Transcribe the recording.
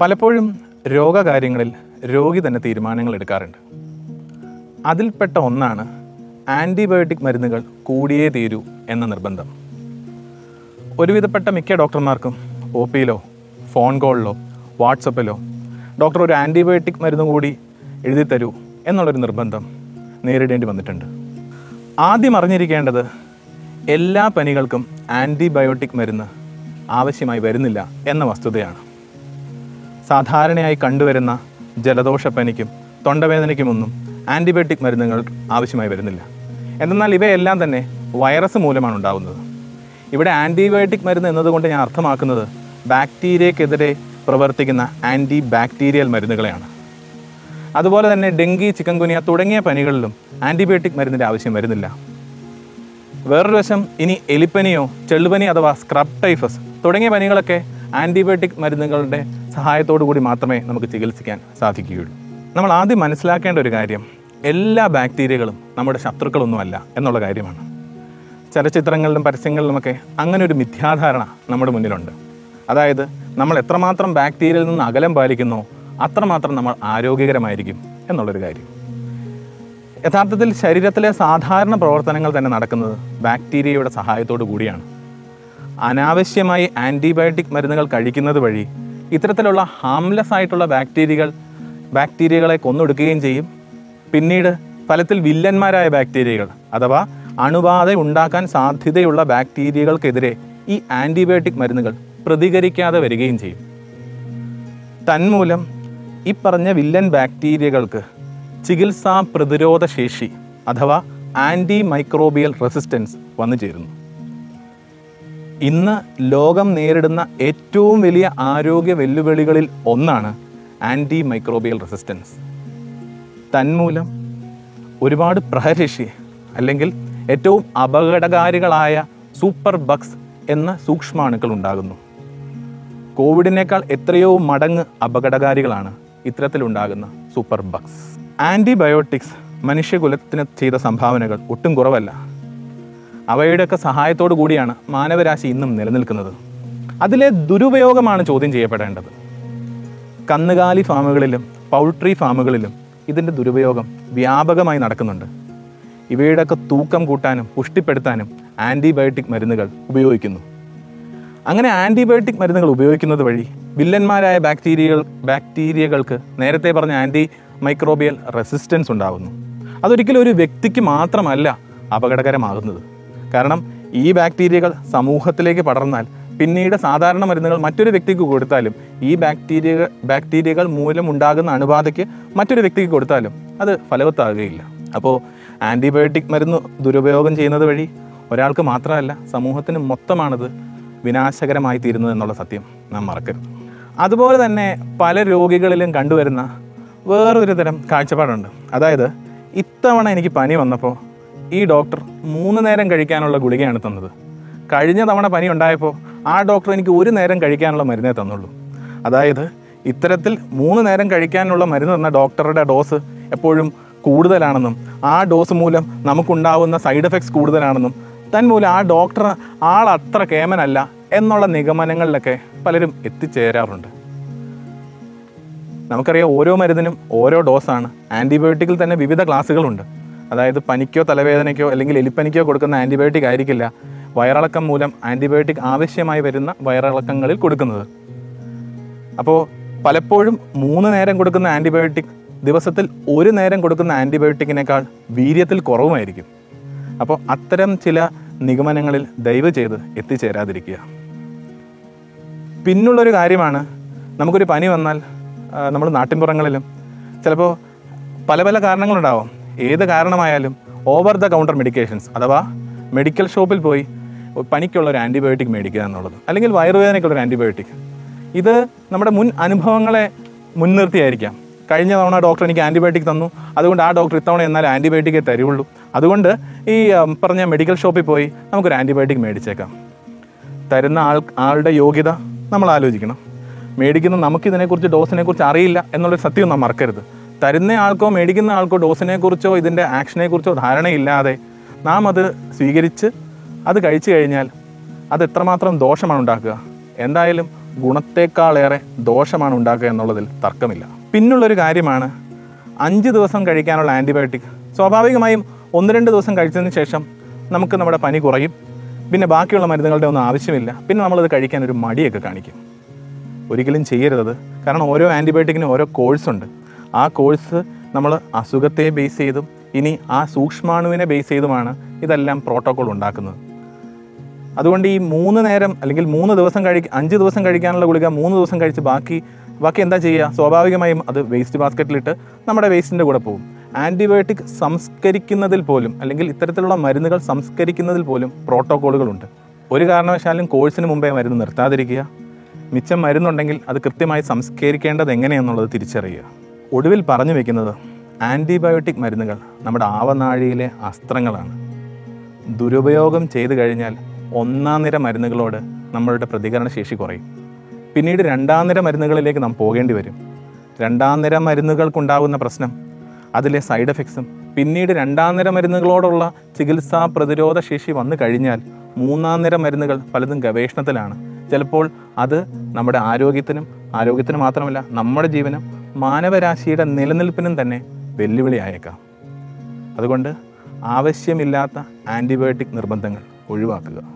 പലപ്പോഴും രോഗകാര്യങ്ങളിൽ രോഗി തന്നെ തീരുമാനങ്ങൾ എടുക്കാറുണ്ട്. അതിൽപ്പെട്ട ഒന്നാണ് ആന്റിബയോട്ടിക് മരുന്നുകൾ കൂടിയേ തീരൂ എന്ന നിർബന്ധം. ഒരുവിധപ്പെട്ട മിക്ക ഡോക്ടർമാർക്കും ഒ പിയിലോ ഫോൺ കോളിലോ വാട്സപ്പിലോ ഡോക്ടർ ഒരു ആന്റിബയോട്ടിക് മരുന്ന് കൂടി എഴുതി തരൂ എന്നുള്ളൊരു നിർബന്ധം നേരിടേണ്ടി വന്നിട്ടുണ്ട്. ആദ്യം അറിഞ്ഞിരിക്കേണ്ടത് എല്ലാ പനികൾക്കും ആന്റിബയോട്ടിക് മരുന്ന് ആവശ്യമായി വരുന്നില്ല എന്ന വസ്തുതയാണ്. സാധാരണയായി കണ്ടുവരുന്ന ജലദോഷപ്പനിക്കും തൊണ്ടവേദനയ്ക്കുമൊന്നും ആന്റിബയോട്ടിക് മരുന്നുകൾ ആവശ്യമായി വരുന്നില്ല. എന്നാൽ ഇവയെല്ലാം തന്നെ വൈറസ് മൂലമാണ് ഉണ്ടാകുന്നത്. ഇവിടെ ആന്റിബയോട്ടിക് മരുന്ന് എന്നതുകൊണ്ട് ഞാൻ അർത്ഥമാക്കുന്നത് ബാക്ടീരിയക്കെതിരെ പ്രവർത്തിക്കുന്ന ആന്റി ബാക്ടീരിയൽ മരുന്നുകളെയാണ്. അതുപോലെ തന്നെ ഡെങ്കി ചിക്കൻഗുനിയ തുടങ്ങിയ പനികളിലും ആന്റിബയോട്ടിക് മരുന്നിന്റെ ആവശ്യം വരുന്നില്ല. വേറൊരു വശം ഇനി എലിപ്പനിയോ ചെള്ളുപനി അഥവാ സ്ക്രബ് ടൈഫസ് തുടങ്ങിയ പനികളൊക്കെ ആന്റിബയോട്ടിക് മരുന്നുകളുടെ സഹായത്തോടു കൂടി മാത്രമേ നമുക്ക് ചികിത്സിക്കാൻ സാധിക്കുകയുള്ളൂ. നമ്മൾ ആദ്യം മനസ്സിലാക്കേണ്ട ഒരു കാര്യം എല്ലാ ബാക്ടീരിയകളും നമ്മുടെ ശത്രുക്കളൊന്നുമല്ല എന്നുള്ള കാര്യമാണ്. ചലച്ചിത്രങ്ങളിലും പരസ്യങ്ങളിലുമൊക്കെ അങ്ങനെ ഒരു മിഥ്യാധാരണ നമ്മുടെ മുന്നിലുണ്ട്. അതായത് നമ്മൾ എത്രമാത്രം ബാക്ടീരിയയിൽ നിന്ന് അകലം പാലിക്കുന്നോ അത്രമാത്രം നമ്മൾ ആരോഗ്യകരമായിരിക്കും എന്നുള്ളൊരു കാര്യം. യഥാർത്ഥത്തിൽ ശരീരത്തിലെ സാധാരണ പ്രവർത്തനങ്ങൾ തന്നെ നടക്കുന്നത് ബാക്ടീരിയയുടെ സഹായത്തോടു കൂടിയാണ്. അനാവശ്യമായി ആന്റിബയോട്ടിക് മരുന്നുകൾ കഴിക്കുന്നത് വഴി ഇത്തരത്തിലുള്ള ഹാംലെസ് ആയിട്ടുള്ള ബാക്ടീരിയകൾ ബാക്ടീരിയകളെ കൊന്നൊടുക്കുകയും ചെയ്യും. പിന്നീട് ഫലത്തിൽ വില്ലന്മാരായ ബാക്ടീരിയകൾ അഥവാ അണുബാധ ഉണ്ടാക്കാൻ സാധ്യതയുള്ള ബാക്ടീരിയകൾക്കെതിരെ ഈ ആന്റിബയോട്ടിക് മരുന്നുകൾ പ്രതികരിക്കാതെ വരികയും ചെയ്യും. തന്മൂലം ഈ പറഞ്ഞ വില്ലൻ ബാക്ടീരിയകൾക്ക് ചികിത്സാ പ്രതിരോധ ശേഷി അഥവാ ആന്റി മൈക്രോബിയൽ റെസിസ്റ്റൻസ് വന്നു ചേരുന്നു. ഇന്ന് ലോകം നേരിടുന്ന ഏറ്റവും വലിയ ആരോഗ്യ വെല്ലുവിളികളിൽ ഒന്നാണ് ആന്റി മൈക്രോബിയൽ റെസിസ്റ്റൻസ്. തന്മൂലം ഒരുപാട് പ്രഹരശി അല്ലെങ്കിൽ ഏറ്റവും അപകടകാരികളായ സൂപ്പർ ബക്സ് എന്ന സൂക്ഷ്മാണുക്കൾ ഉണ്ടാകുന്നു. കോവിഡിനേക്കാൾ എത്രയോ മടങ്ങ് അപകടകാരികളാണ് ഇത്തരത്തിലുണ്ടാകുന്ന സൂപ്പർ ബഗ്സ്. ആന്റിബയോട്ടിക്സ് മനുഷ്യകുലത്തിന് ചെയ്ത സംഭാവനകൾ ഒട്ടും കുറവല്ല. അവയുടെയൊക്കെ സഹായത്തോടു കൂടിയാണ് മാനവരാശി ഇന്നും നിലനിൽക്കുന്നത്. അതിലെ ദുരുപയോഗമാണ് ചോദ്യം ചെയ്യപ്പെടേണ്ടത്. കന്നുകാലി ഫാമുകളിലും പൗൾട്രി ഫാമുകളിലും ഇതിന്റെ ദുരുപയോഗം വ്യാപകമായി നടക്കുന്നുണ്ട്. ഇവയുടെയൊക്കെ തൂക്കം കൂട്ടാനും പുഷ്ടിപ്പെടുത്താനും ആന്റിബയോട്ടിക് മരുന്നുകൾ ഉപയോഗിക്കുന്നു. അങ്ങനെ ആന്റിബയോട്ടിക് മരുന്നുകൾ ഉപയോഗിക്കുന്നത് വഴി വില്ലന്മാരായ ബാക്ടീരിയകൾ ബാക്ടീരിയകൾക്ക് നേരത്തെ പറഞ്ഞ ആന്റി മൈക്രോബിയൽ റെസിസ്റ്റൻസ് ഉണ്ടാകുന്നു. അതൊരിക്കലും ഒരു വ്യക്തിക്ക് മാത്രമല്ല അപകടകരമാകുന്നത്. കാരണം ഈ ബാക്ടീരിയകൾ സമൂഹത്തിലേക്ക് പടർന്നാൽ പിന്നീട് സാധാരണ മരുന്നുകൾ മറ്റൊരു വ്യക്തിക്ക് കൊടുത്താലും ഈ ബാക്ടീരിയ ബാക്ടീരിയകൾ മൂലമുണ്ടാകുന്ന അണുബാധയ്ക്ക് മറ്റൊരു വ്യക്തിക്ക് കൊടുത്താലും അത് ഫലവത്താകുകയില്ല. അപ്പോൾ ആന്റിബയോട്ടിക് മരുന്ന് ദുരുപയോഗം ചെയ്യുന്നത് വഴി ഒരാൾക്ക് മാത്രമല്ല സമൂഹത്തിന് മൊത്തമാണത് വിനാശകരമായി തീരുന്നത് എന്നുള്ള സത്യം നാം മറക്കരുത്. അതുപോലെ തന്നെ പല രോഗികളിലും കണ്ടുവരുന്ന വേറൊരു തരം കാഴ്ചപ്പാടുണ്ട്. അതായത് ഇത്തവണ എനിക്ക് പനി വന്നപ്പോൾ ഈ ഡോക്ടർ മൂന്ന് നേരം കഴിക്കാനുള്ള ഗുളികയാണ് തന്നത്. കഴിഞ്ഞ തവണ പനി ഉണ്ടായപ്പോൾ ആ ഡോക്ടർ എനിക്ക് ഒരു നേരം കഴിക്കാനുള്ള മരുന്നേ തന്നുള്ളൂ. അതായത് ഇത്തരത്തിൽ മൂന്ന് നേരം കഴിക്കാനുള്ള മരുന്ന് തന്ന ഡോക്ടറുടെ ഡോസ് എപ്പോഴും കൂടുതലാണെന്നും ആ ഡോസ് മൂലം നമുക്കുണ്ടാവുന്ന സൈഡ് എഫക്ട്സ് കൂടുതലാണെന്നും തന്മൂലം ആ ഡോക്ടർ ആൾ അത്ര കേമനല്ല എന്നുള്ള നിഗമനങ്ങളിലൊക്കെ പലരും എത്തിച്ചേരാറുണ്ട്. നമുക്കറിയാം ഓരോ മരുന്നിനും ഓരോ ഡോസാണ്. ആന്റിബയോട്ടിക്കിൽ തന്നെ വിവിധ ക്ലാസ്സുകളുണ്ട്. അതായത് പനിക്കോ തലവേദനയ്ക്കോ അല്ലെങ്കിൽ എലിപ്പനിക്കോ കൊടുക്കുന്ന ആന്റിബയോട്ടിക് ആയിരിക്കില്ല. വയറിളക്കം മൂലം ആന്റിബയോട്ടിക് ആവശ്യമായി വരുന്ന വയറിളക്കങ്ങളിൽ കൊടുക്കുന്നത്. അപ്പോൾ പലപ്പോഴും മൂന്ന് നേരം കൊടുക്കുന്ന ആന്റിബയോട്ടിക് ദിവസത്തിൽ ഒരു നേരം കൊടുക്കുന്ന ആന്റിബയോട്ടിക്കിനേക്കാൾ വീര്യത്തിൽ കുറവുമായിരിക്കും. അപ്പോൾ അത്തരം ചില നിഗമനങ്ങളിൽ ദയവ് ചെയ്ത് എത്തിച്ചേരാതിരിക്കുക. പിന്നുള്ളൊരു കാര്യമാണ് നമുക്കൊരു പനി വന്നാൽ നമ്മൾ നാട്ടിൻപുറങ്ങളിലും ചിലപ്പോൾ പല പല കാരണങ്ങളുണ്ടാവും. ഏത് കാരണമായാലും ഓവർ ദ കൗണ്ടർ മെഡിക്കേഷൻസ് അഥവാ മെഡിക്കൽ ഷോപ്പിൽ പോയി പനിക്കുള്ള ഒരു ആന്റിബയോട്ടിക് മേടിക്കുക എന്നുള്ളത്. അല്ലെങ്കിൽ വയറുവേദനയ്ക്കുള്ള ഒരു ആന്റിബയോട്ടിക് ഇത് നമ്മുടെ മുൻ അനുഭവങ്ങളെ മുൻനിർത്തിയായിരിക്കാം കഴിഞ്ഞ തവണ ഡോക്ടർ എനിക്ക് ആന്റിബയോട്ടിക് തന്നു. അതുകൊണ്ട് ആ ഡോക്ടർ ഇത്തവണ എന്നാൽ ആന്റിബയോട്ടിക്കേ തരുള്ളൂ. അതുകൊണ്ട് ഈ പറഞ്ഞ മെഡിക്കൽ ഷോപ്പിൽ പോയി നമുക്കൊരു ആന്റിബയോട്ടിക് മേടിച്ചേക്കാം. തരുന്ന ആൾ ആളുടെ യോഗ്യത നമ്മൾ ആലോചിക്കണം. മേടിക്കുന്ന നമുക്കിതിനെക്കുറിച്ച് ഡോസിനെക്കുറിച്ച് അറിയില്ല എന്നുള്ളൊരു സത്യം നാം മറക്കരുത്. തരുന്ന ആൾക്കോ മേടിക്കുന്ന ആൾക്കോ ഡോസിനെക്കുറിച്ചോ ഇതിന്റെ ആക്ഷനെക്കുറിച്ചോ ധാരണയില്ലാതെ നാം അത് സ്വീകരിച്ച് അത് കഴിച്ചു കഴിഞ്ഞാൽ അത് എത്രമാത്രം ദോഷമാണ് ഉണ്ടാക്കുക? എന്തായാലും ഗുണത്തേക്കാളേറെ ദോഷമാണ് ഉണ്ടാക്കുക എന്നുള്ളതിൽ തർക്കമില്ല. പിന്നുള്ളൊരു കാര്യമാണ് അഞ്ച് ദിവസം കഴിക്കാനുള്ള ആന്റിബയോട്ടിക് സ്വാഭാവികമായും ഒന്ന് രണ്ട് ദിവസം കഴിച്ചതിന് ശേഷം നമുക്ക് നമ്മുടെ പനി കുറയും. പിന്നെ ബാക്കിയുള്ള മരുന്നുകളുടെ ഒന്നും ആവശ്യമില്ല. പിന്നെ നമ്മളത് കഴിക്കാൻ ഒരു മടിയൊക്കെ കാണിക്കും. ഒരിക്കലും ചെയ്യരുത് കാരണം ഓരോ ആന്റിബയോട്ടിക്കിനും ഓരോ കോഴ്സ് ഉണ്ട്. ആ കോഴ്സ് നമ്മൾ അസുഖത്തെ ബേസ് ചെയ്തും ഇനി ആ സൂക്ഷ്മാണുവിനെ ബേസ് ചെയ്തുമാണ് ഇതെല്ലാം പ്രോട്ടോകോൾ ഉണ്ടാക്കുന്നത്. അതുകൊണ്ട് ഈ മൂന്ന് നേരം അല്ലെങ്കിൽ മൂന്ന് ദിവസം കഴി അഞ്ച് ദിവസം കഴിക്കാനുള്ള ഗുളിക മൂന്ന് ദിവസം കഴിച്ച് ബാക്കി ബാക്കി എന്താ ചെയ്യുക? സ്വാഭാവികമായും അത് വേസ്റ്റ് ബാസ്ക്കറ്റിലിട്ട് നമ്മുടെ വേസ്റ്റിന്റെ കൂടെ പോകും. ആന്റിബയോട്ടിക് സംസ്കരിക്കുന്നതിൽ പോലും അല്ലെങ്കിൽ ഇത്തരത്തിലുള്ള മരുന്നുകൾ സംസ്കരിക്കുന്നതിൽ പോലും പ്രോട്ടോക്കോളുകളുണ്ട് ഒരു കാരണവശാലും കോഴ്സിന് മുമ്പേ മരുന്ന് നിർത്താതിരിക്കുക. മിച്ചം മരുന്നുണ്ടെങ്കിൽ അത് കൃത്യമായി സംസ്കരിക്കേണ്ടത് എങ്ങനെയെന്നുള്ളത് തിരിച്ചറിയുക. ഒടുവിൽ പറഞ്ഞു വെക്കുന്നത് ആന്റിബയോട്ടിക് മരുന്നുകൾ നമ്മുടെ ആവനാഴിയിലെ അസ്ത്രങ്ങളാണ്. ദുരുപയോഗം ചെയ്തു കഴിഞ്ഞാൽ ഒന്നാം നിര മരുന്നുകളോട് നമ്മളുടെ പ്രതികരണ ശേഷി കുറയും. പിന്നീട് രണ്ടാം നിര മരുന്നുകളിലേക്ക് നാം പോകേണ്ടി വരും. രണ്ടാം നിര മരുന്നുകൾക്കുണ്ടാകുന്ന പ്രശ്നം അതിലെ സൈഡ് എഫക്ട്സും പിന്നീട് രണ്ടാം നിര മരുന്നുകളോടുള്ള ചികിത്സാ പ്രതിരോധ ശേഷി വന്നു കഴിഞ്ഞാൽ മൂന്നാം നിര മരുന്നുകൾ പലതും ഗവേഷണത്തിലാണ്. ചിലപ്പോൾ അത് നമ്മുടെ ആരോഗ്യത്തിനും ആരോഗ്യത്തിന് മാത്രമല്ല നമ്മുടെ ജീവനും മാനവരാശിയുടെ നിലനിൽപ്പിനും തന്നെ വെല്ലുവിളിയായേക്കാം. അതുകൊണ്ട് ആവശ്യമില്ലാത്ത ആന്റിബയോട്ടിക് നിർബന്ധങ്ങൾ ഒഴിവാക്കുക.